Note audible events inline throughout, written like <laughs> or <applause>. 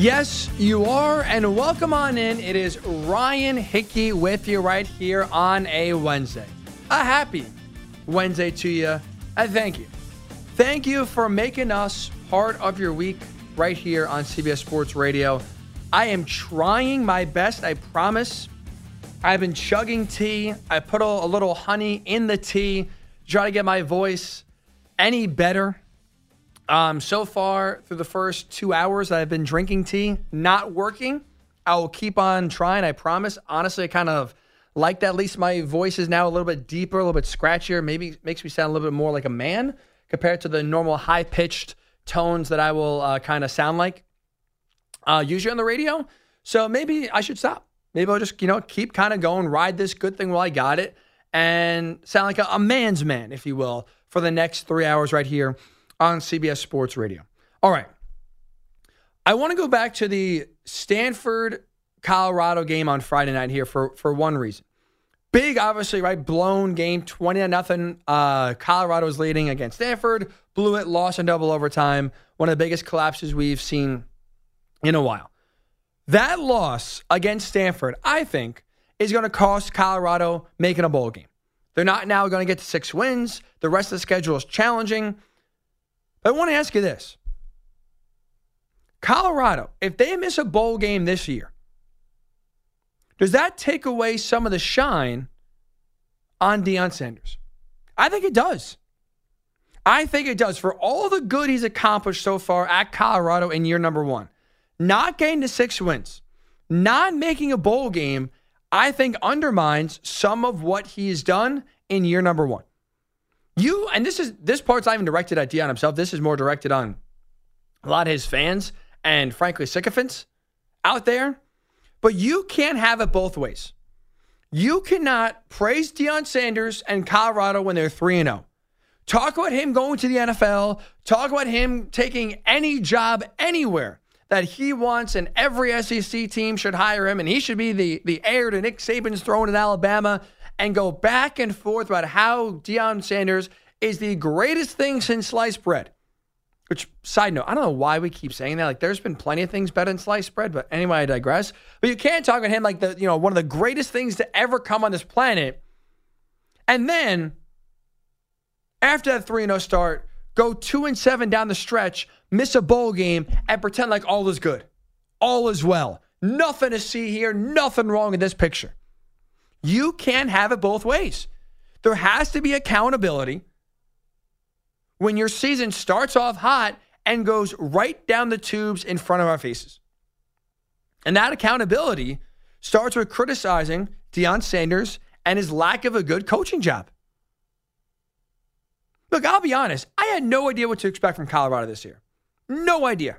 Yes, you are, and welcome on in. It is Ryan Hickey with you right here on a Wednesday. A happy Wednesday to you. I thank you. Thank you for making us part of your week right here on CBS Sports Radio. I am trying my best, I promise. I've been chugging tea. I put a, a little honey in the tea, try to get my voice any better. Um, so far, through the first two hours, I've been drinking tea, not working. I will keep on trying, I promise. Honestly, I kind of like that. At least my voice is now a little bit deeper, a little bit scratchier. Maybe makes me sound a little bit more like a man compared to the normal high pitched tones that I will uh, kind of sound like uh, usually on the radio. So maybe I should stop. Maybe I'll just, you know, keep kind of going, ride this good thing while I got it, and sound like a, a man's man, if you will, for the next three hours right here on CBS Sports Radio. All right. I want to go back to the Stanford Colorado game on Friday night here for, for one reason. Big, obviously, right? Blown game, 20 to nothing. Uh, Colorado's leading against Stanford, blew it, lost in double overtime. One of the biggest collapses we've seen in a while. That loss against Stanford, I think, is going to cost Colorado making a bowl game. They're not now going to get to six wins. The rest of the schedule is challenging. I want to ask you this Colorado, if they miss a bowl game this year, does that take away some of the shine on Deion Sanders? I think it does. I think it does. For all the good he's accomplished so far at Colorado in year number one, not getting to six wins, not making a bowl game, I think undermines some of what he's done in year number one. You and this is this part's not even directed at Deion himself. This is more directed on a lot of his fans and frankly sycophants out there. But you can't have it both ways. You cannot praise Deion Sanders and Colorado when they're 3 and 0. Talk about him going to the NFL, talk about him taking any job anywhere that he wants and every SEC team should hire him and he should be the the heir to Nick Saban's throne in Alabama and go back and forth about how Deion Sanders is the greatest thing since sliced bread. Which, side note, I don't know why we keep saying that. Like, there's been plenty of things better than sliced bread, but anyway, I digress. But you can't talk about him like the, you know, one of the greatest things to ever come on this planet. And then, after that 3 0 start, go 2 and 7 down the stretch, miss a bowl game, and pretend like all is good. All is well. Nothing to see here, nothing wrong in this picture. You can't have it both ways. There has to be accountability when your season starts off hot and goes right down the tubes in front of our faces. And that accountability starts with criticizing Deion Sanders and his lack of a good coaching job. Look, I'll be honest, I had no idea what to expect from Colorado this year. No idea.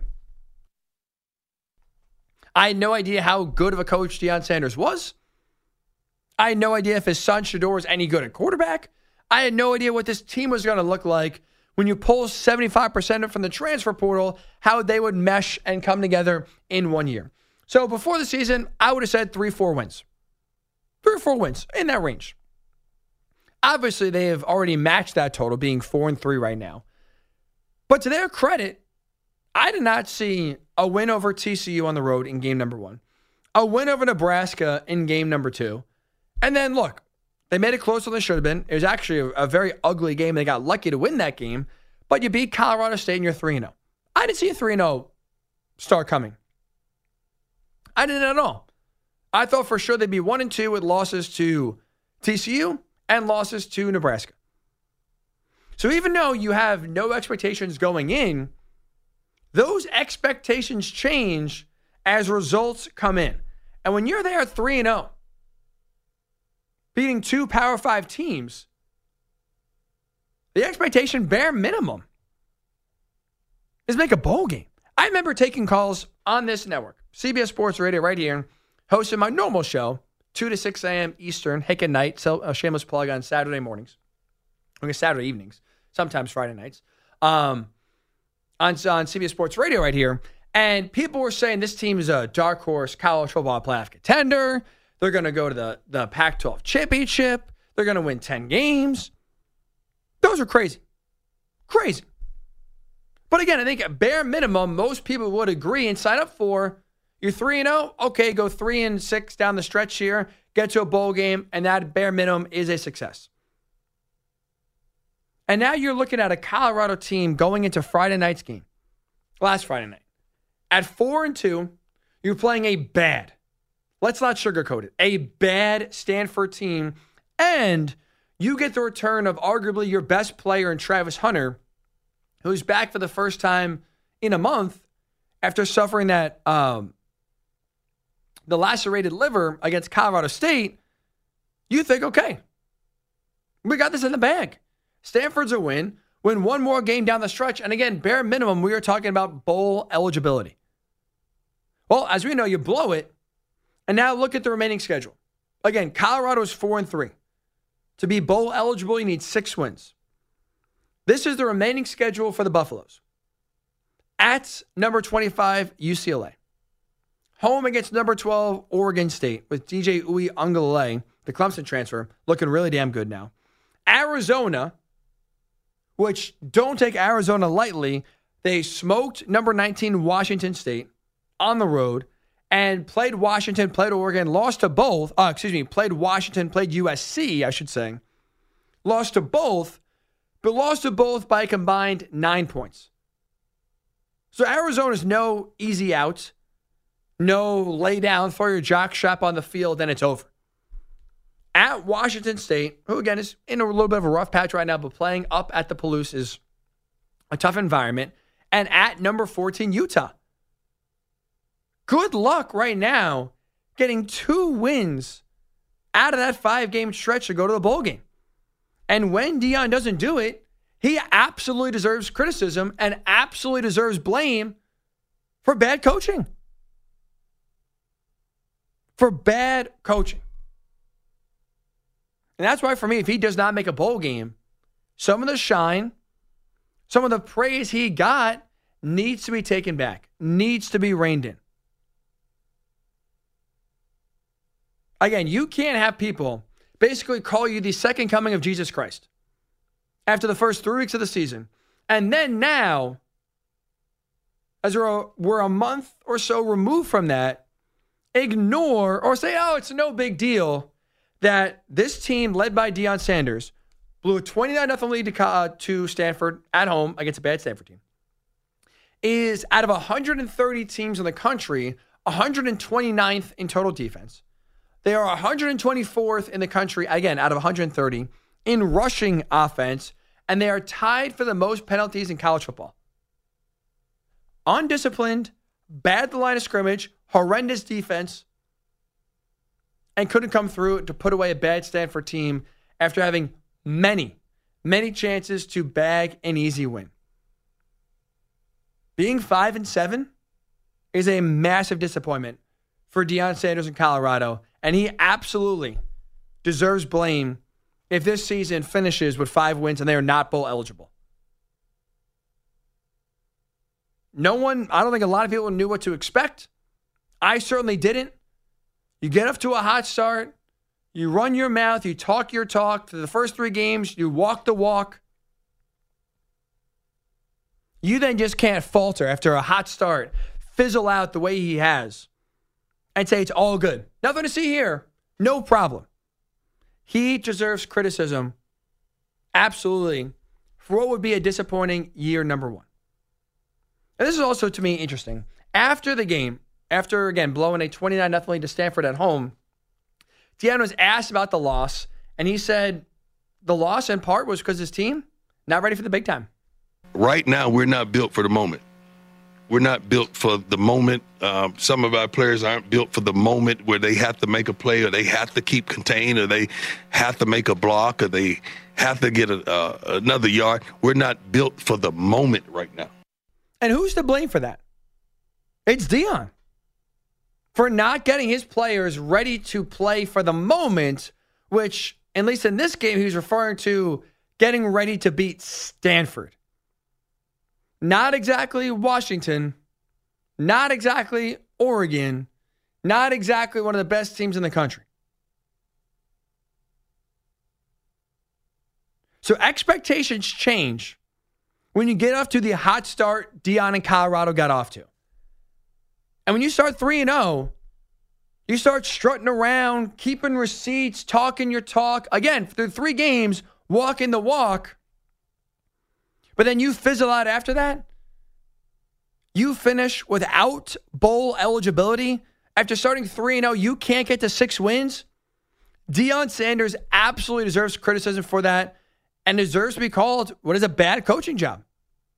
I had no idea how good of a coach Deion Sanders was. I had no idea if his son Shedeur was any good at quarterback. I had no idea what this team was going to look like when you pull 75% from the transfer portal, how they would mesh and come together in one year. So before the season, I would have said three, four wins. Three or four wins in that range. Obviously, they have already matched that total, being four and three right now. But to their credit, I did not see a win over TCU on the road in game number one, a win over Nebraska in game number two, and then look, they made it closer than they should have been. It was actually a, a very ugly game. They got lucky to win that game, but you beat Colorado State and you're 3 0. I didn't see a 3 0 start coming. I didn't at all. I thought for sure they'd be 1 and 2 with losses to TCU and losses to Nebraska. So even though you have no expectations going in, those expectations change as results come in. And when you're there 3 0, beating two Power Five teams, the expectation, bare minimum, is make a bowl game. I remember taking calls on this network, CBS Sports Radio, right here, hosting my normal show, 2 to 6 a.m. Eastern, Hick and Night, so a shameless plug on Saturday mornings, okay, Saturday evenings, sometimes Friday nights, um, on, on CBS Sports Radio right here. And people were saying this team is a dark horse college football playoff contender. They're going to go to the, the Pac 12 championship. They're going to win 10 games. Those are crazy. Crazy. But again, I think at bare minimum, most people would agree and sign up for you're 3 and 0. Okay, go 3 and 6 down the stretch here, get to a bowl game, and that bare minimum is a success. And now you're looking at a Colorado team going into Friday night's game, last Friday night. At 4 and 2, you're playing a bad, let's not sugarcoat it, a bad Stanford team. And you get the return of arguably your best player in Travis Hunter, who's back for the first time in a month after suffering that um, the lacerated liver against Colorado State, you think, okay, we got this in the bag. Stanford's a win. Win one more game down the stretch. And again, bare minimum, we are talking about bowl eligibility. Well, as we know, you blow it. And now look at the remaining schedule. Again, Colorado is four and three. To be bowl eligible, you need six wins. This is the remaining schedule for the Buffaloes. At number 25, UCLA. Home against number 12, Oregon State, with DJ Uiagalelei, the Clemson transfer, looking really damn good now. Arizona, which don't take Arizona lightly. They smoked number 19, Washington State, on the road and played Washington, played Oregon, lost to both. Uh, excuse me, played Washington, played USC, I should say. Lost to both, but lost to both by a combined nine points. So Arizona's no easy out no lay down, throw your jock strap on the field, then it's over. At Washington State, who again is in a little bit of a rough patch right now, but playing up at the Palouse is a tough environment. And at number 14, Utah. Good luck right now getting two wins out of that five game stretch to go to the bowl game. And when Deion doesn't do it, he absolutely deserves criticism and absolutely deserves blame for bad coaching for bad coaching. And that's why, for me, if he does not make a bowl game, some of the shine, some of the praise he got needs to be taken back, needs to be reined in. Again, you can't have people basically call you the second coming of Jesus Christ after the first three weeks of the season. And then now, as we're, we're a month or so removed from that, ignore or say, oh, it's no big deal that this team led by Deion Sanders blew a 29 0 lead to, uh, to Stanford at home against a bad Stanford team. Is out of 130 teams in the country, 129th in total defense. They are 124th in the country, again, out of 130 in rushing offense, and they are tied for the most penalties in college football. Undisciplined, bad the line of scrimmage, horrendous defense, and couldn't come through to put away a bad Stanford team after having many, many chances to bag an easy win. Being five and seven is a massive disappointment for Deion Sanders in Colorado, and he absolutely deserves blame if this season finishes with five wins and they are not bowl eligible. No one, I don't think a lot of people knew what to expect. I certainly didn't. You get off to a hot start, you run your mouth, you talk your talk. For the first three games, you walk the walk. You then just can't falter after a hot start, fizzle out the way he has, and say it's all good. Nothing to see here. No problem. He deserves criticism, absolutely, for what would be a disappointing year number one. And this is also, to me, interesting. After the game, after again blowing a 29 0 lead to Stanford at home, Deion was asked about the loss, and he said the loss in part was because his team not ready for the big time. Right now, we're not built for the moment. We're not built for the moment. Um, some of our players aren't built for the moment where they have to make a play, or they have to keep contained, or they have to make a block, or they have to get a, uh, another yard. We're not built for the moment right now. And who's to blame for that? It's Deion for not getting his players ready to play for the moment, which, at least in this game, he was referring to getting ready to beat Stanford. Not exactly Washington, not exactly Oregon, not exactly one of the best teams in the country. So expectations change when you get off to the hot start Deion and Colorado got off to. And when you start 3 and 0, you start strutting around, keeping receipts, talking your talk. Again, through three games, walking the walk. But then you fizzle out after that. You finish without bowl eligibility. After starting 3 0, you can't get to six wins. Deion Sanders absolutely deserves criticism for that and deserves to be called what is a bad coaching job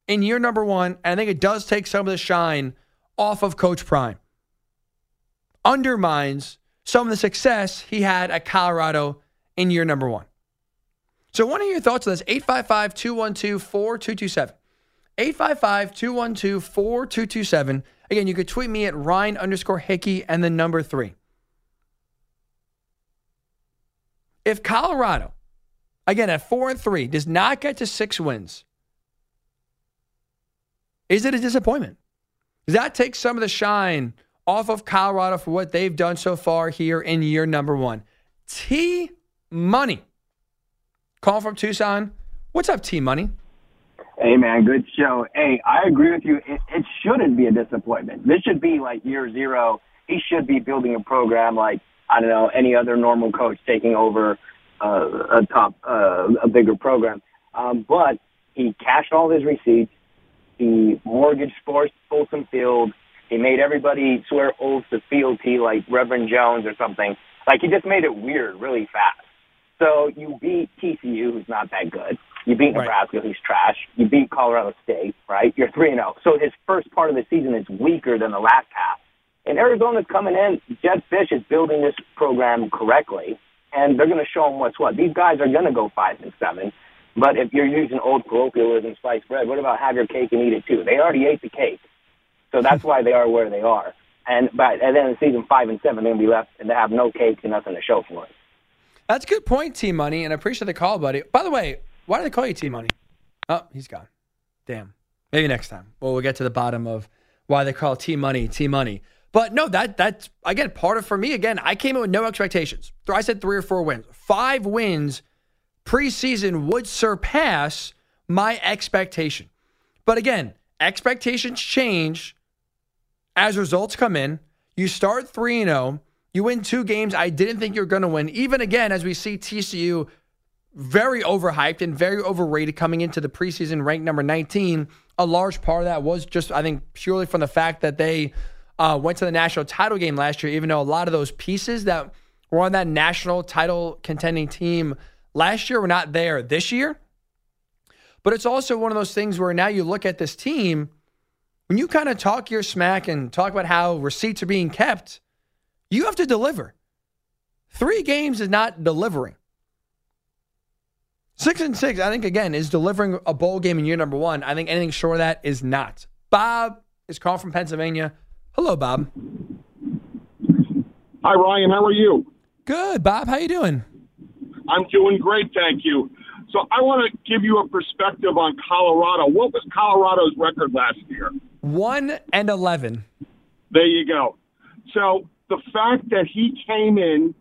in year number one. And I think it does take some of the shine off of Coach Prime. Undermines some of the success he had at Colorado in year number one. So, what are your thoughts on this? 855 212 4227. 855 212 4227. Again, you could tweet me at Ryan underscore Hickey and the number three. If Colorado, again at four and three, does not get to six wins, is it a disappointment? Does that take some of the shine off of Colorado for what they've done so far here in year number one? T Money. Call from Tucson. What's up, T Money? Hey man, good show. Hey, I agree with you. It, it shouldn't be a disappointment. This should be like year zero. He should be building a program like I don't know any other normal coach taking over uh, a top uh, a bigger program. Um, but he cashed all his receipts. He mortgaged forced Folsom Field. He made everybody swear oaths to fealty like Reverend Jones or something. Like he just made it weird really fast. So you beat TCU, who's not that good. You beat Nebraska, right. who's trash. You beat Colorado State, right? You're 3 and 0. So his first part of the season is weaker than the last half. And Arizona's coming in. Jedd Fisch is building this program correctly, and they're going to show them what's what. These guys are going to go 5 and 7. But if you're using old colloquialism, sliced bread, what about have your cake and eat it too? They already ate the cake. So that's <laughs> why they are where they are. And by at the end of the season, 5 and 7, they'll be left and they have no cake and nothing to show for it. That's a good point, T Money, and I appreciate the call, buddy. By the way, why do they call you T Money? Oh, he's gone. Damn. Maybe next time. Well, we'll get to the bottom of why they call T Money T Money. But no, that that's again part of for me. Again, I came in with no expectations. I said three or four wins. Five wins preseason would surpass my expectation. But again, expectations change as results come in. You start 3 0. You win two games I didn't think you were going to win. Even again, as we see TCU very overhyped and very overrated coming into the preseason ranked number 19. A large part of that was just, I think, purely from the fact that they uh, went to the national title game last year, even though a lot of those pieces that were on that national title contending team last year were not there this year. But it's also one of those things where now you look at this team, when you kind of talk your smack and talk about how receipts are being kept, you have to deliver. Three games is not delivering. Six and six, I think, again, is delivering a bowl game in year number one. I think anything short of that is not. Bob is calling from Pennsylvania. Hello, Bob. Hi, Ryan. How are you? Good, Bob. How you doing? I'm doing great, thank you. So I want to give you a perspective on Colorado. What was Colorado's record last year? One and eleven. There you go. So the fact that he came in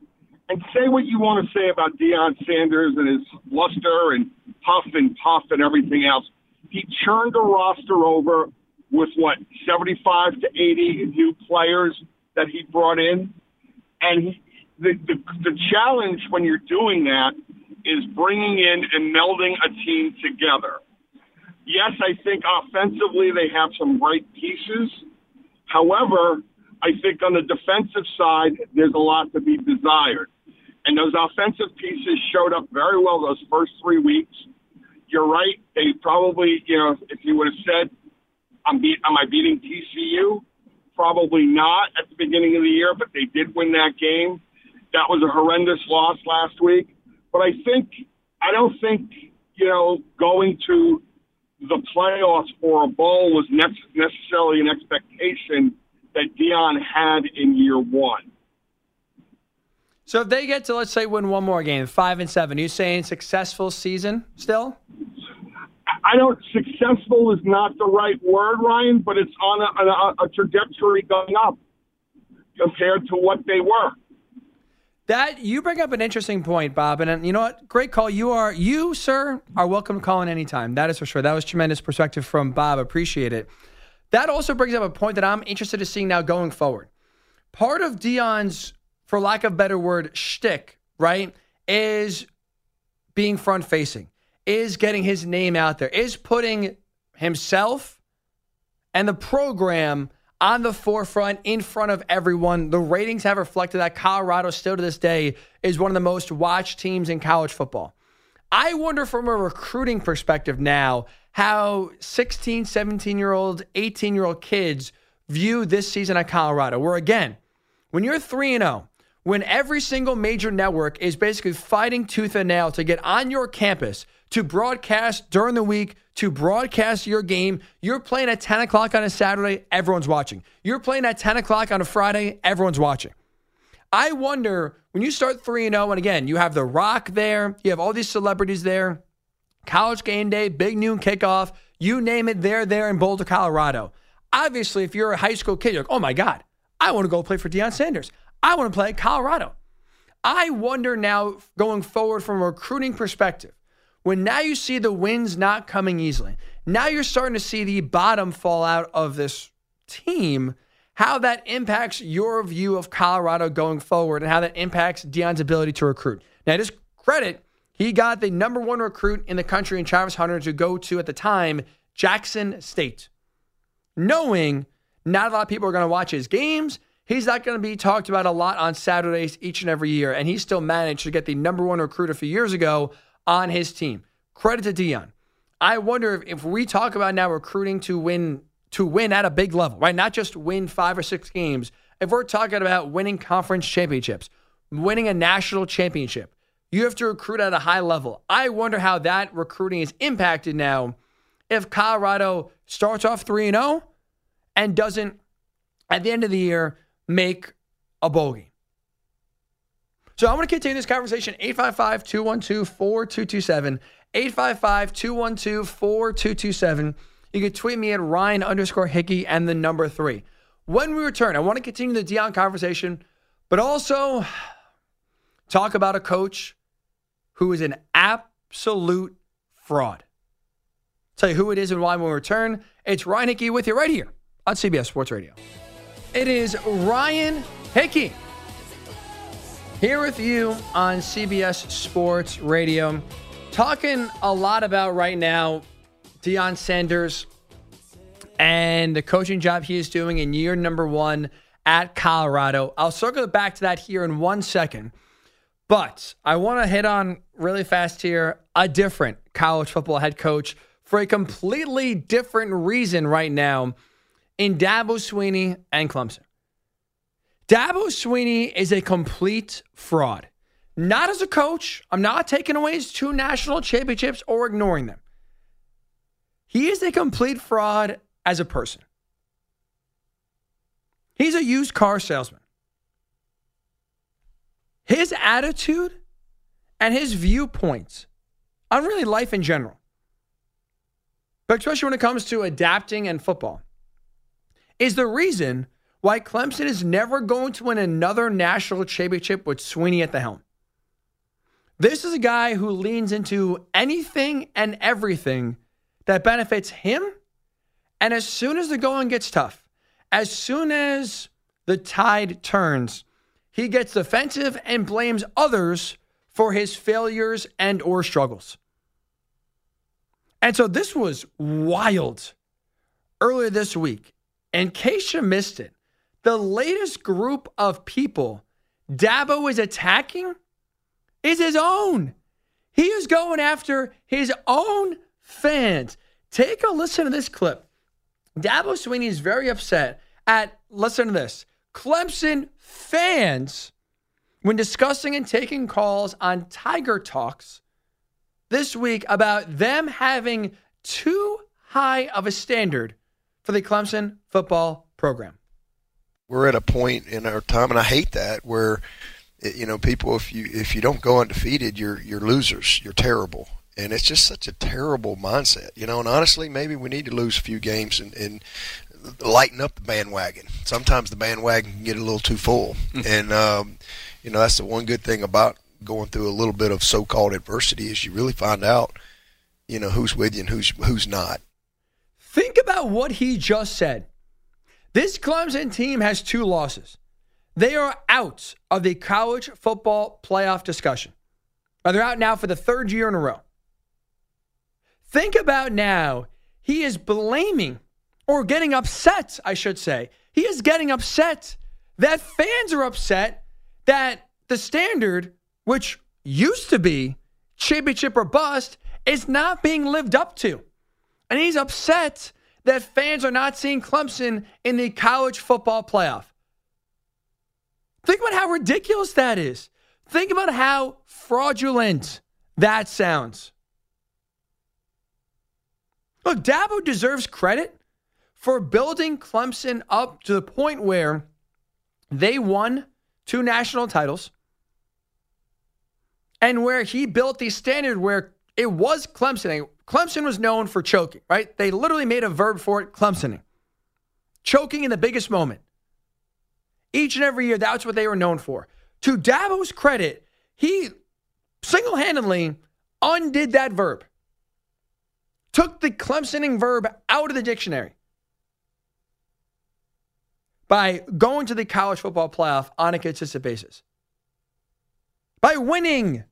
and say what you want to say about Deion Sanders and his bluster and puff and puff and everything else. He churned the roster over with what 75 to 80 new players that he brought in, and he, the, the the challenge when you're doing that is bringing in and melding a team together. Yes, I think offensively they have some great pieces. However, I think on the defensive side, there's a lot to be desired. And those offensive pieces showed up very well those first three weeks. You're right. They probably, you know, if you would have said, I'm beat, am I beating TCU? Probably not at the beginning of the year, but they did win that game. That was a horrendous loss last week. But I think, I don't think, you know, going to the playoffs for a bowl was necessarily an expectation that Deion had in year one. So if they get to let's say win one more game, five and seven, you saying successful season still? I don't. Successful is not the right word, Ryan, but it's on a, a, a trajectory going up compared to what they were. That you bring up an interesting point, Bob, and you know what? Great call. You are you, sir, are welcome to call in anytime. That is for sure. That was tremendous perspective from Bob. Appreciate it. That also brings up a point that I'm interested in seeing now going forward. Part of Deion's, for lack of a better word, shtick, right, is being front facing, is getting his name out there, is putting himself and the program on the forefront in front of everyone. The ratings have reflected that Colorado still to this day is one of the most watched teams in college football. I wonder from a recruiting perspective now how 16, 17 year old, 18 year old kids view this season at Colorado, where again, when you're 3 and 0, when every single major network is basically fighting tooth and nail to get on your campus to broadcast during the week, to broadcast your game. You're playing at 10 o'clock on a Saturday, everyone's watching. You're playing at 10 o'clock on a Friday, everyone's watching. I wonder when you start 3 0, and again, you have The Rock there, you have all these celebrities there, college game day, big noon kickoff, you name it, they're there in Boulder, Colorado. Obviously, if you're a high school kid, you're like, oh my God, I want to go play for Deion Sanders. I want to play Colorado. I wonder now, going forward from a recruiting perspective, when now you see the wins not coming easily, now you're starting to see the bottom fall out of this team, how that impacts your view of Colorado going forward and how that impacts Deion's ability to recruit. Now, just credit, he got the number one recruit in the country in Travis Hunter to go to at the time Jackson State, knowing not a lot of people are going to watch his games. He's not going to be talked about a lot on Saturdays each and every year, and he still managed to get the number one recruit a few years ago on his team. Credit to Deion. I wonder if, if we talk about now recruiting to win to win at a big level, right? Not just win five or six games. If we're talking about winning conference championships, winning a national championship, you have to recruit at a high level. I wonder how that recruiting is impacted now if Colorado starts off 3 0 and doesn't, at the end of the year, make a game. So I want to continue this conversation. 855 212 4227. 855 212 4227. You can tweet me at Ryan underscore Hickey and the number three. When we return, I want to continue the Deion conversation, but also talk about a coach who is an absolute fraud. Tell you who it is and why when we return. It's Ryan Hickey with you right here on CBS Sports Radio. It is Ryan Hickey here with you on CBS Sports Radio, talking a lot about right now Deion Sanders and the coaching job he is doing in year number one at Colorado. I'll circle back to that here in one second. But I want to hit on really fast here a different college football head coach for a completely different reason right now in Dabo Swinney and Clemson. Dabo Swinney is a complete fraud. Not as a coach. I'm not taking away his two national championships or ignoring them. He is a complete fraud as a person. He's a used car salesman. His attitude and his viewpoints on really life in general, but especially when it comes to adapting and football, is the reason why Clemson is never going to win another national championship with Swinney at the helm. This is a guy who leans into anything and everything that benefits him. And as soon as the going gets tough, as soon as the tide turns, he gets defensive and blames others for his failures and or struggles. And so this was wild earlier this week. In case you missed it, the latest group of people Dabo is attacking is his own. He is going after his own fans. Take a listen to this clip. Dabo Swinney is very upset at, listen to this, Clemson fans when discussing and taking calls on Tiger Talks this week about them having too high of a standard for the Clemson football program we're at a point in our time, and I hate that where you know people if you if you don't go undefeated, you're you're losers, you're terrible, and it's just such a terrible mindset, you know. And honestly, maybe we need to lose a few games and, and lighten up the bandwagon. Sometimes the bandwagon can get a little too full, and um, you know that's the one good thing about going through a little bit of so-called adversity is you really find out, you know, who's with you and who's who's not. Think about what he just said. This Clemson team has two losses. They are out of the college football playoff discussion. They're out now for the third year in a row. Think about now, he is blaming or getting upset, I should say. He is getting upset that fans are upset that the standard, which used to be championship or bust, is not being lived up to. And he's upset that fans are not seeing Clemson in the college football playoff. Think about how ridiculous that is. Think about how fraudulent that sounds. Look, Dabo deserves credit for building Clemson up to the point where they won two national titles and where he built the standard where it was Clemsoning. Clemson was known for choking, right? They literally made a verb for it, Clemsoning. Choking in the biggest moment. Each and every year, that's what they were known for. To Dabo's credit, he single handedly undid that verb, took the Clemsoning verb out of the dictionary by going to the college football playoff on a consistent basis, by winning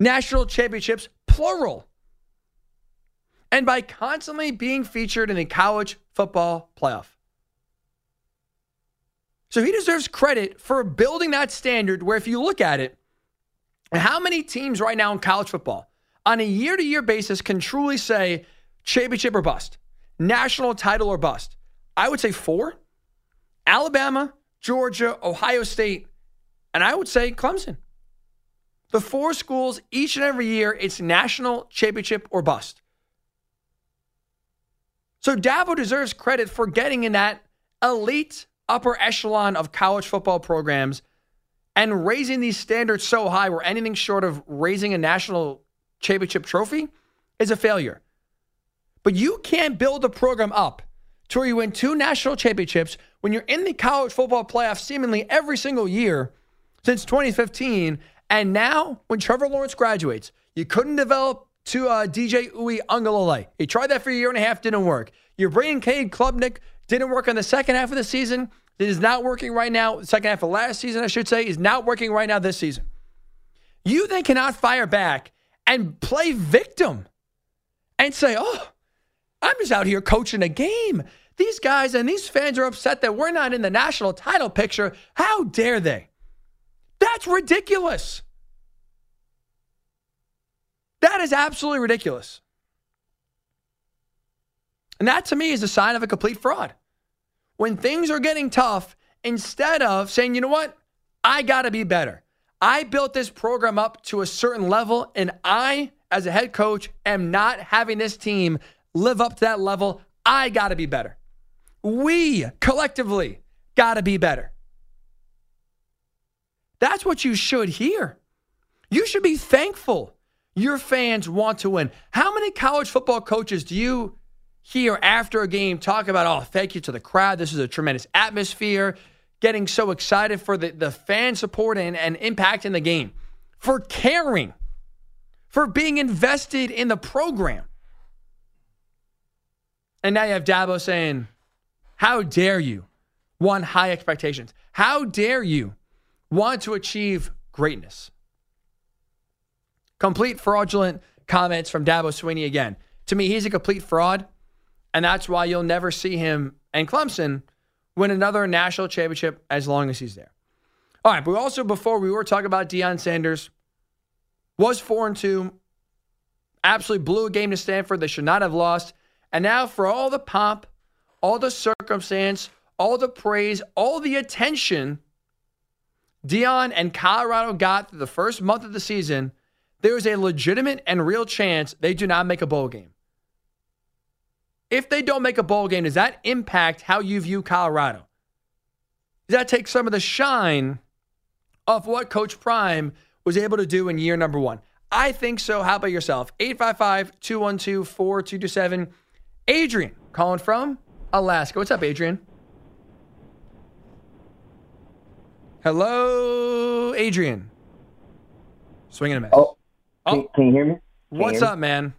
national championships, plural, and by constantly being featured in the college football playoff. So he deserves credit for building that standard where if you look at it, how many teams right now in college football on a year to year basis can truly say championship or bust, national title or bust? I would say four Alabama, Georgia, Ohio State, and I would say Clemson. The four schools each and every year, it's national championship or bust. So Dabo deserves credit for getting in that elite upper echelon of college football programs and raising these standards so high where anything short of raising a national championship trophy is a failure. But you can't build a program up to where you win two national championships when you're in the college football playoff seemingly every single year since 2015. And now, when Trevor Lawrence graduates, you couldn't develop to uh, DJ Uiagalelei. He tried that for a year and a half, didn't work. You're bringing Cade Klubnik didn't work on the second half of the season. It is not working right now. Second half of last season, I should say, is not working right now this season. You then cannot fire back and play victim and say, oh, I'm just out here coaching a game. These guys and these fans are upset that we're not in the national title picture. How dare they? That's ridiculous. That is absolutely ridiculous. And that to me is a sign of a complete fraud. When things are getting tough, instead of saying, you know what, I got to be better. I built this program up to a certain level, and I, as a head coach, am not having this team live up to that level. I got to be better. We collectively got to be better. That's what you should hear. You should be thankful your fans want to win. How many college football coaches do you hear after a game talk about, oh, thank you to the crowd. This is a tremendous atmosphere. Getting so excited for the, the fan support and, and impact in the game, for caring, for being invested in the program. And now you have Dabo saying, How dare you want high expectations? How dare you want to achieve greatness? Complete fraudulent comments from Dabo Swinney again. To me, he's a complete fraud. And that's why you'll never see him and Clemson win another national championship as long as he's there. All right, but also before we were talking about Deion Sanders, was four and two, absolutely blew a game to Stanford. They should not have lost. And now for all the pomp, all the circumstance, all the praise, all the attention Deion and Colorado got through the first month of the season, there is a legitimate and real chance they do not make a bowl game if they don't make a bowl game, does that impact how you view Colorado? Does that take some of the shine of what Coach Prime was able to do in year number one? I think so. How about yourself? 855 212 4227. Adrian calling from Alaska. What's up, Adrian? Hello, Adrian. Swinging a miss. Oh, Oh. Can, can you hear me? What's Can- up, man?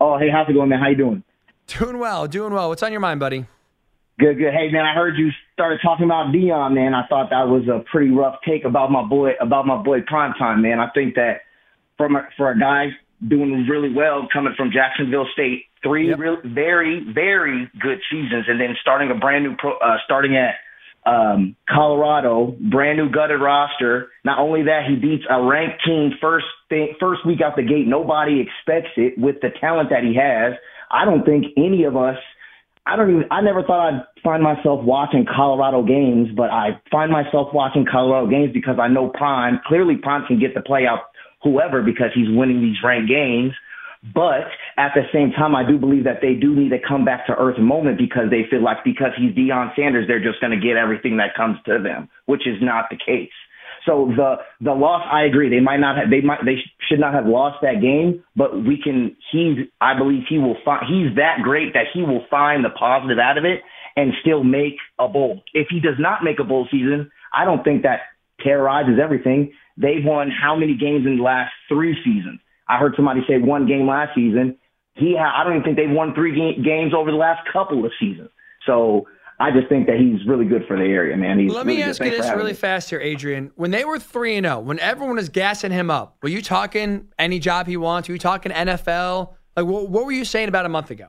Oh, hey, how's it going, man? How you doing? Doing well, doing well. What's on your mind, buddy? Good, good. Hey, man, I heard you started talking about Deion, man. I thought that was a pretty rough take about my boy, about my boy Primetime, man. I think that from a, for a guy doing really well, coming from Jacksonville State, three Yep. real, very, very good seasons, and then starting a brand new, pro, uh, starting at um, Colorado, brand new gutted roster. Not only that, he beats a ranked team first thing, first week out the gate. Nobody expects it with the talent that he has. I don't think any of us. I don't even. I never thought I'd find myself watching Colorado games, but I find myself watching Colorado games because I know Prime. Clearly, Prime can get the play out whoever because he's winning these ranked games. But at the same time, I do believe that they do need to come back to earth moment because they feel like because he's Deion Sanders, they're just going to get everything that comes to them, which is not the case. So the the loss, I agree. They might not have. They might. They should not have lost that game. But we can. He's. I believe he will find. He's that great that he will find the positive out of it and still make a bowl. If he does not make a bowl season, I don't think that terrorizes everything. They've won how many games in the last three seasons? I heard somebody say one game last season. He. Ha- I don't even think they've won three ga- games over the last couple of seasons. So. I just think that he's really good for the area, man. He's Let really me ask you this really me. fast here, Adrian. When they were 3 and 0, when everyone was gassing him up, were you talking any job he wants? Were you talking NFL? Like, what, what were you saying about a month ago?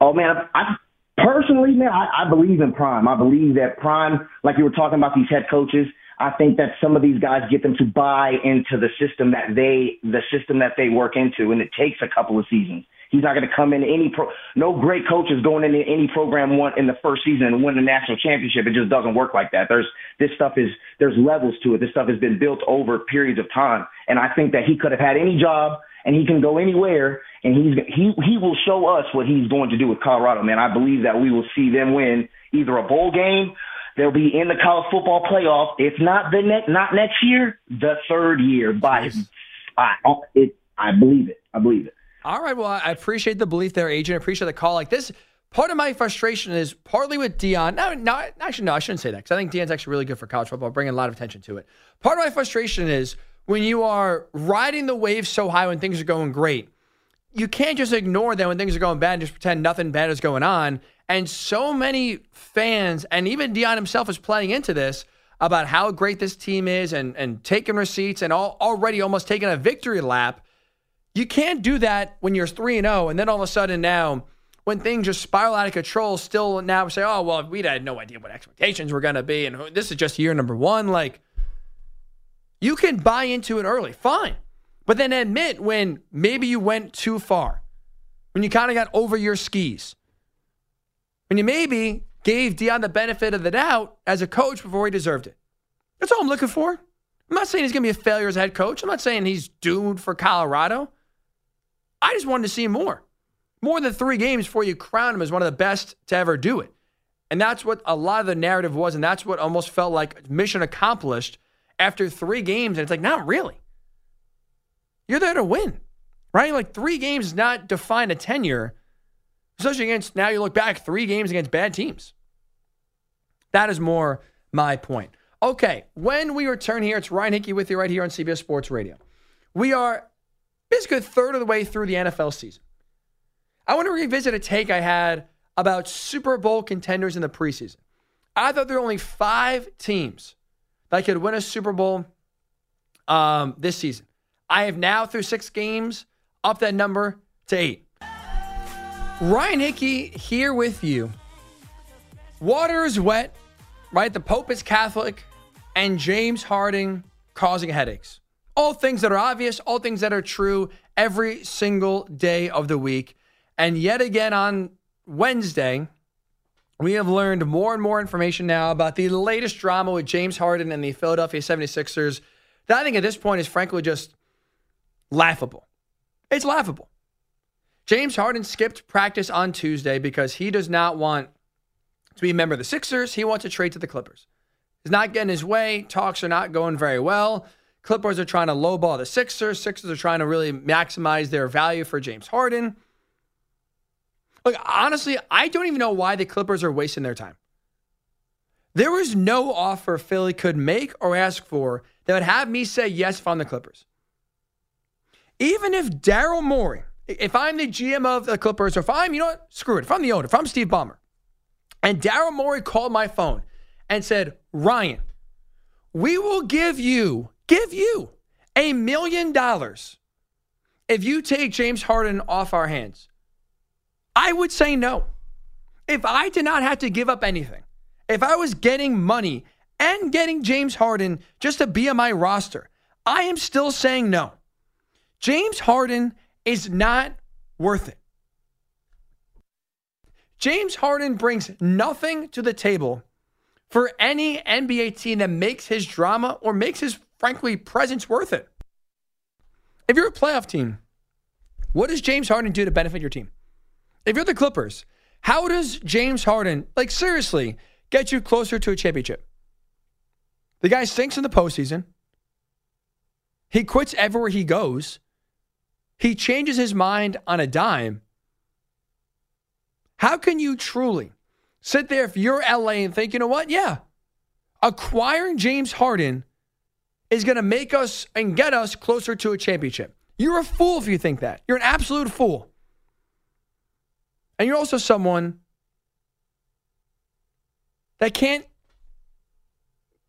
Oh man, I personally, man, I, I believe in Prime. I believe that Prime, like you were talking about these head coaches, I think that some of these guys get them to buy into the system that they, the system that they work into, and it takes a couple of seasons. He's not going to come in any pro. No great coach is going into any program one in the first season and win the national championship. It just doesn't work like that. There's this stuff is there's levels to it. This stuff has been built over periods of time, and I think that he could have had any job and he can go anywhere and he's he he will show us what he's going to do with Colorado, man. I believe that we will see them win either a bowl game, they'll be in the college football playoff. If not the next not next year, the third year by I it I believe it. I believe it. All right. Well, I appreciate the belief there, agent. I appreciate the call. Like this, part of my frustration is partly with Deion. No, no, actually, no, I shouldn't say that because I think Deion's actually really good for college football, bringing a lot of attention to it. Part of my frustration is when you are riding the wave so high when things are going great, you can't just ignore them when things are going bad and just pretend nothing bad is going on. And so many fans, and even Deion himself is playing into this about how great this team is and, and taking receipts and all, already almost taking a victory lap. You can't do that when you're 3 and 0 and then all of a sudden now when things just spiral out of control still now say, "Oh, well, we had no idea what expectations were going to be and this is just year number 1." Like you can buy into it early. Fine. But then admit when maybe you went too far. When you kind of got over your skis. When you maybe gave Deion the benefit of the doubt as a coach before he deserved it. That's all I'm looking for. I'm not saying he's going to be a failure as head coach. I'm not saying he's doomed for Colorado. I just wanted to see more. More than three games before you crown him as one of the best to ever do it. And that's what a lot of the narrative was. And that's what almost felt like mission accomplished after three games. And it's like, not really. You're there to win, right? Like three games not define a tenure, especially against now you look back three games against bad teams. That is more my point. Okay, when we return here, it's Ryan Hickey with you right here on CBS Sports Radio. We are basically a third of the way through the NFL season. I want to revisit a take I had about Super Bowl contenders in the preseason. I thought there were only five teams that could win a Super Bowl um, this season. I have now, through six games, upped that number to eight. Ryan Hickey here with you. Water is wet, right? The Pope is Catholic, and James Harden causing headaches. All things that are obvious, all things that are true every single day of the week. And yet again on Wednesday, we have learned more and more information now about the latest drama with James Harden and the Philadelphia 76ers that I think at this point is frankly just laughable. It's laughable. James Harden skipped practice on Tuesday because he does not want to be a member of the Sixers. He wants to trade to the Clippers. He's not getting his way. Talks are not going very well. Clippers are trying to lowball the Sixers. Sixers are trying to really maximize their value for James Harden. Look, honestly, I don't even know why the Clippers are wasting their time. There was no offer Philly could make or ask for that would have me say yes if I'm the Clippers. Even if Daryl Morey, if I'm the GM of the Clippers, or if I'm, you know what, screw it, if I'm the owner, if I'm Steve Ballmer, and Daryl Morey called my phone and said, Ryan, we will give you, give you a million dollars if you take James Harden off our hands. I would say no. If I did not have to give up anything, if I was getting money and getting James Harden just to be on my roster, I am still saying no. James Harden is not worth it. James Harden brings nothing to the table for any NBA team that makes his drama or makes his, frankly, presence worth it. If you're a playoff team, what does James Harden do to benefit your team? If you're the Clippers, how does James Harden, like seriously, get you closer to a championship? The guy stinks in the postseason. He quits everywhere he goes. He changes his mind on a dime. How can you truly sit there if you're LA and think, you know what? Yeah, acquiring James Harden is going to make us and get us closer to a championship. You're a fool if you think that. You're an absolute fool. And you're also someone that can't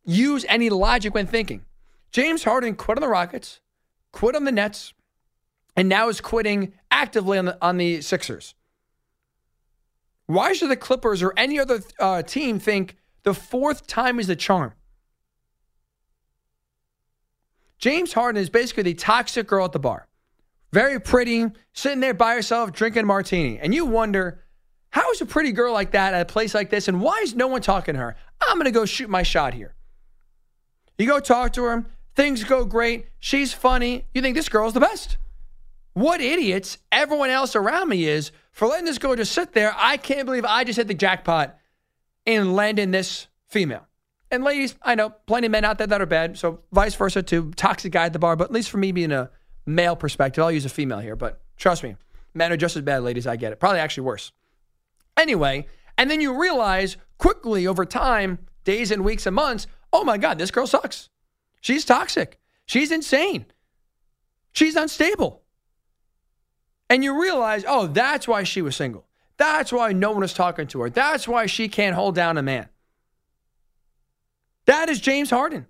use any logic when thinking. James Harden quit on the Rockets, quit on the Nets, and now is quitting actively on the on the Sixers. Why should the Clippers or any other uh, team think the fourth time is the charm? James Harden is basically the toxic girl at the bar. Very pretty, sitting there by herself drinking martini. And you wonder, how is a pretty girl like that at a place like this? And why is no one talking to her? I'm going to go shoot my shot here. You go talk to her, things go great. She's funny. You think this girl's the best. What idiots everyone else around me is for letting this girl just sit there. I can't believe I just hit the jackpot and landing this female. And ladies, I know plenty of men out there that are bad. So vice versa too. Toxic guy at the bar. But at least for me being a male perspective, I'll use a female here. But trust me, men are just as bad, ladies. I get it. Probably actually worse. Anyway, and then you realize quickly over time, days and weeks and months, oh my God, this girl sucks. She's toxic. She's insane. She's unstable. And you realize, oh, that's why she was single. That's why no one was talking to her. That's why she can't hold down a man. That is James Harden.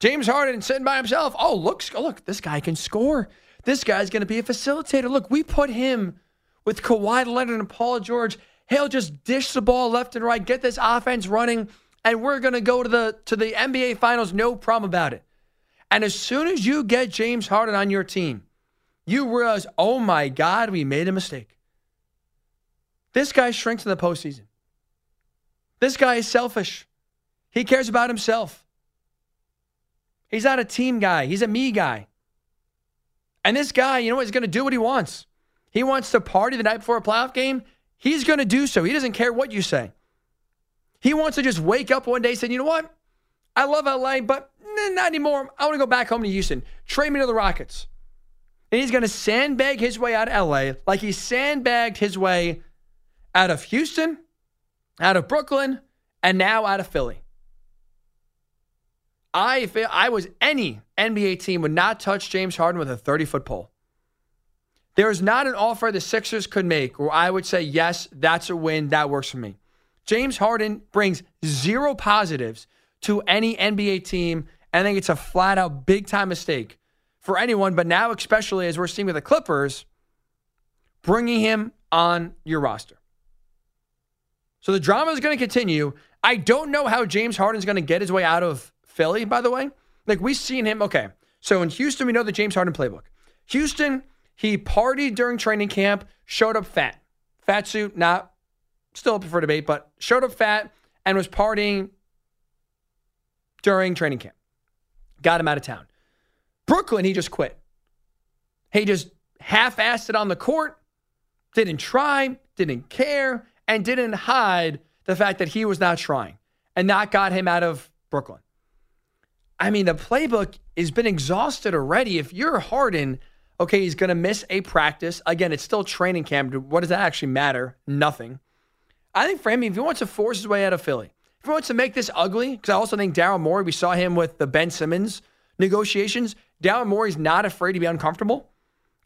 James Harden sitting by himself. Oh, look, oh, look, this guy can score. This guy's going to be a facilitator. Look, we put him with Kawhi Leonard and Paul George. He'll just dish the ball left and right, get this offense running, and we're going to go to the to the NBA Finals, no problem about it. And as soon as you get James Harden on your team, you realize, oh my God, we made a mistake. This guy shrinks in the postseason. This guy is selfish. He cares about himself. He's not a team guy, he's a me guy. And this guy, you know what, he's going to do what he wants. He wants to party the night before a playoff game. He's going to do so. He doesn't care what you say. He wants to just wake up one day saying, you know what? I love LA, but not anymore. I want to go back home to Houston. Trade me to the Rockets. And he's going to sandbag his way out of LA like he sandbagged his way out of Houston, out of Brooklyn, and now out of Philly. I, if I was any NBA team, would not touch James Harden with a 30 foot pole. There is not an offer the Sixers could make where I would say, yes, that's a win. That works for me. James Harden brings zero positives to any NBA team. I think it's a flat out big time mistake for anyone, but now, especially as we're seeing with the Clippers, bringing him on your roster. So the drama is going to continue. I don't know how James Harden's going to get his way out of Philly, by the way. Like we've seen him. Okay. So in Houston, we know the James Harden playbook. Houston, he partied during training camp, showed up fat. Fat suit, not still up for debate, but showed up fat and was partying during training camp. Got him out of town. Brooklyn, he just quit. He just half assed it on the court, didn't try, didn't care, and didn't hide the fact that he was not trying. And that got him out of Brooklyn. I mean, the playbook has been exhausted already. If you're Harden, Okay, he's going to miss a practice. Again, it's still training camp. What does that actually matter? Nothing. I think for him, if he wants to force his way out of Philly, if he wants to make this ugly, because I also think Daryl Morey, we saw him with the Ben Simmons negotiations. Daryl Morey's not afraid to be uncomfortable.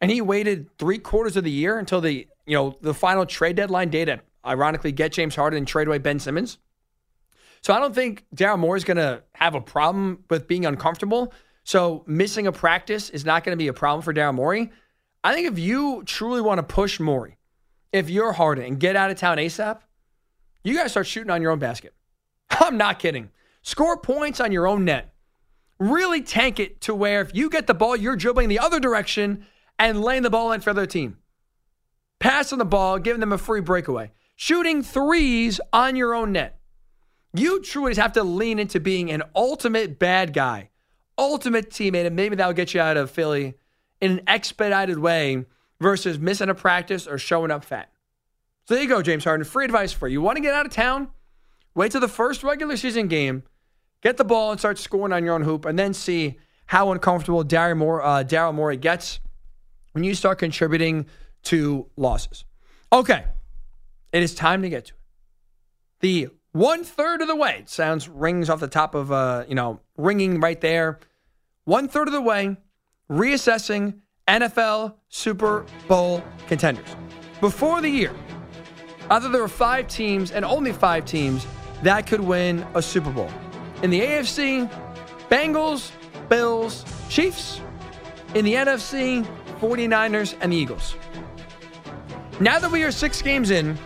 And he waited three quarters of the year until the, you know, the final trade deadline day to ironically get James Harden and trade away Ben Simmons. So I don't think Daryl Morey is going to have a problem with being uncomfortable. So missing a practice is not going to be a problem for Daryl Morey. I think if you truly want to push Morey, if you're Harden and get out of town ASAP, you got to start shooting on your own basket. <laughs> I'm not kidding. Score points on your own net. Really tank it to where if you get the ball, you're dribbling the other direction and laying the ball in for their team. Passing the ball, giving them a free breakaway. Shooting threes on your own net. You truly have to lean into being an ultimate bad guy, ultimate teammate, and maybe that'll get you out of Philly in an expedited way versus missing a practice or showing up fat. So there you go, James Harden. Free advice for you. You want to get out of town? Wait till the first regular season game, get the ball and start scoring on your own hoop, and then see how uncomfortable Daryl Morey, uh, Daryl Morey gets when you start contributing to losses. Okay, it is time to get to it. The one third of the way it sounds rings off the top of uh, you know ringing right there. One third of the way, reassessing NFL Super Bowl contenders before the year. Either there were five teams and only five teams that could win a Super Bowl. In the AFC, Bengals, Bills, Chiefs. In the NFC, 49ers, and the Eagles. Now that we are six games in,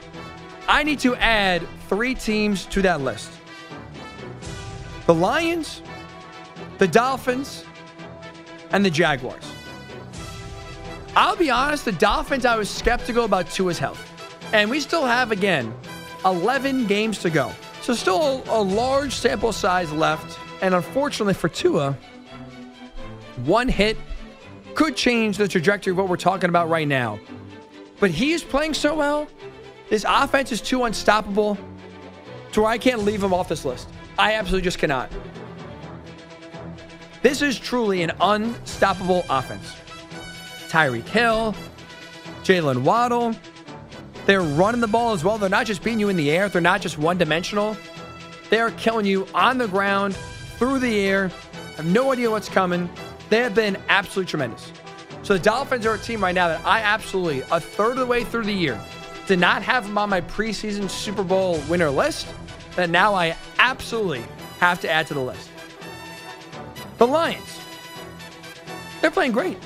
I need to add three teams to that list the Lions, the Dolphins, and the Jaguars. I'll be honest, the Dolphins, I was skeptical about Tua's health. And we still have, again, 11 games to go. So, still a large sample size left. And unfortunately for Tua, one hit could change the trajectory of what we're talking about right now. But he is playing so well. This offense is too unstoppable to where I can't leave him off this list. I absolutely just cannot. This is truly an unstoppable offense. Tyreek Hill, Jaylen Waddle, they're running the ball as well. They're not just beating you in the air, they're not just one dimensional. They're killing you on the ground, through the air. I have no idea what's coming. They have been absolutely tremendous. So the Dolphins are a team right now that I absolutely, a third of the way through the year, did not have them on my preseason Super Bowl winner list. That now I absolutely have to add to the list. The Lions. They're playing great.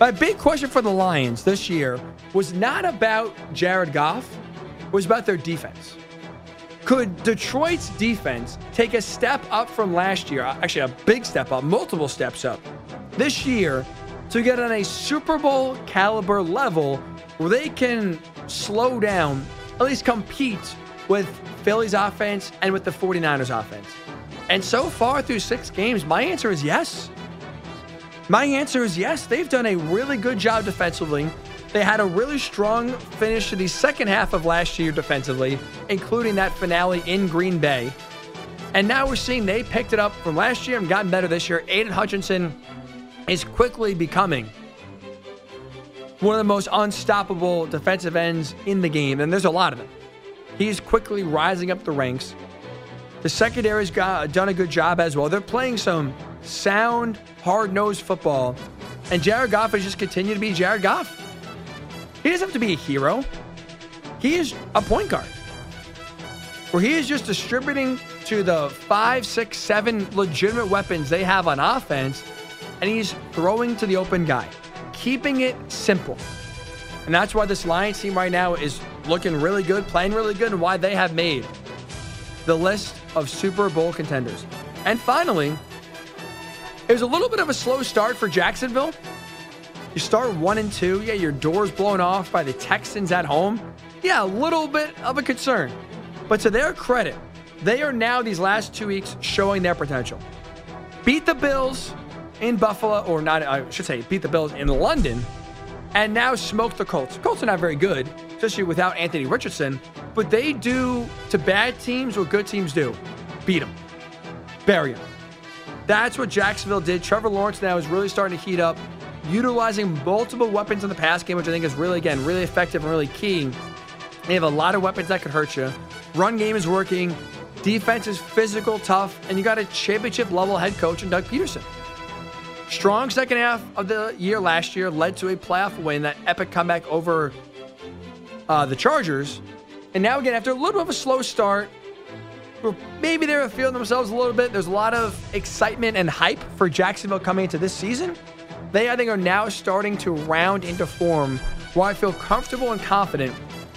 My big question for the Lions this year was not about Jared Goff, it was about their defense. Could Detroit's defense take a step up from last year, actually a big step up, multiple steps up this year to get on a Super Bowl caliber level where they can slow down, at least compete with Philly's offense and with the 49ers offense? And so far through six games, my answer is yes. My answer is yes. They've done a really good job defensively. They had a really strong finish to the second half of last year defensively, including that finale in Green Bay. And now we're seeing they picked it up from last year and gotten better this year. Aidan Hutchinson is quickly becoming one of the most unstoppable defensive ends in the game, and there's a lot of them. He's quickly rising up the ranks. The secondary's got, uh, done a good job as well. They're playing some sound, hard nosed football, and Jared Goff has just continued to be Jared Goff. He doesn't have to be a hero, he is a point guard where he is just distributing to the five, six, seven legitimate weapons they have on offense, and he's throwing to the open guy, keeping it simple. And that's why this Lions team right now is looking really good, playing really good, and why they have made the list of Super Bowl contenders. And finally, it was a little bit of a slow start for Jacksonville. You start one and two, yeah, your door's blown off by the Texans at home. Yeah, a little bit of a concern. But to their credit, they are now these last two weeks showing their potential. Beat the Bills in Buffalo, or not, I should say, beat the Bills in London, and now smoke the Colts. Colts are not very good, especially without Anthony Richardson, but they do to bad teams what good teams do beat them, bury them. That's what Jacksonville did. Trevor Lawrence now is really starting to heat up. Utilizing multiple weapons in the pass game, which I think is really, again, really effective and really key. They have a lot of weapons that could hurt you. Run game is working. Defense is physical, tough, and you got a championship level head coach in Doug Pederson. Strong second half of the year last year led to a playoff win, that epic comeback over uh, the Chargers. And now, again, after a little bit of a slow start, maybe they were feeling themselves a little bit. There's a lot of excitement and hype for Jacksonville coming into this season. They, I think, are now starting to round into form where I feel comfortable and confident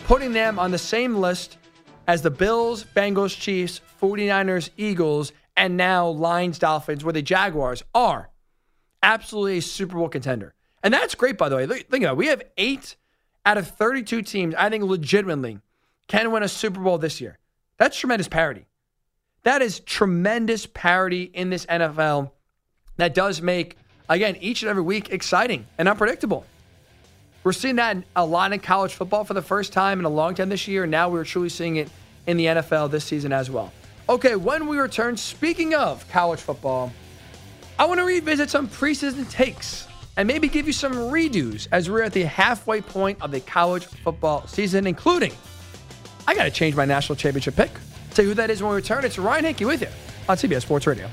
putting them on the same list as the Bills, Bengals, Chiefs, 49ers, Eagles, and now Lions, Dolphins, where the Jaguars are absolutely a Super Bowl contender. And that's great, by the way. Think about it. We have eight out of 32 teams, I think, legitimately can win a Super Bowl this year. That's tremendous parity. That is tremendous parity in this NFL that does make, again, each and every week exciting and unpredictable. We're seeing that a lot in college football for the first time in a long time this year. And now we're truly seeing it in the NFL this season as well. Okay, when we return, speaking of college football, I want to revisit some preseason takes and maybe give you some redos as we're at the halfway point of the college football season, including I got to change my national championship pick. Tell you who that is when we return. It's Ryan Hickey with you on CBS Sports Radio.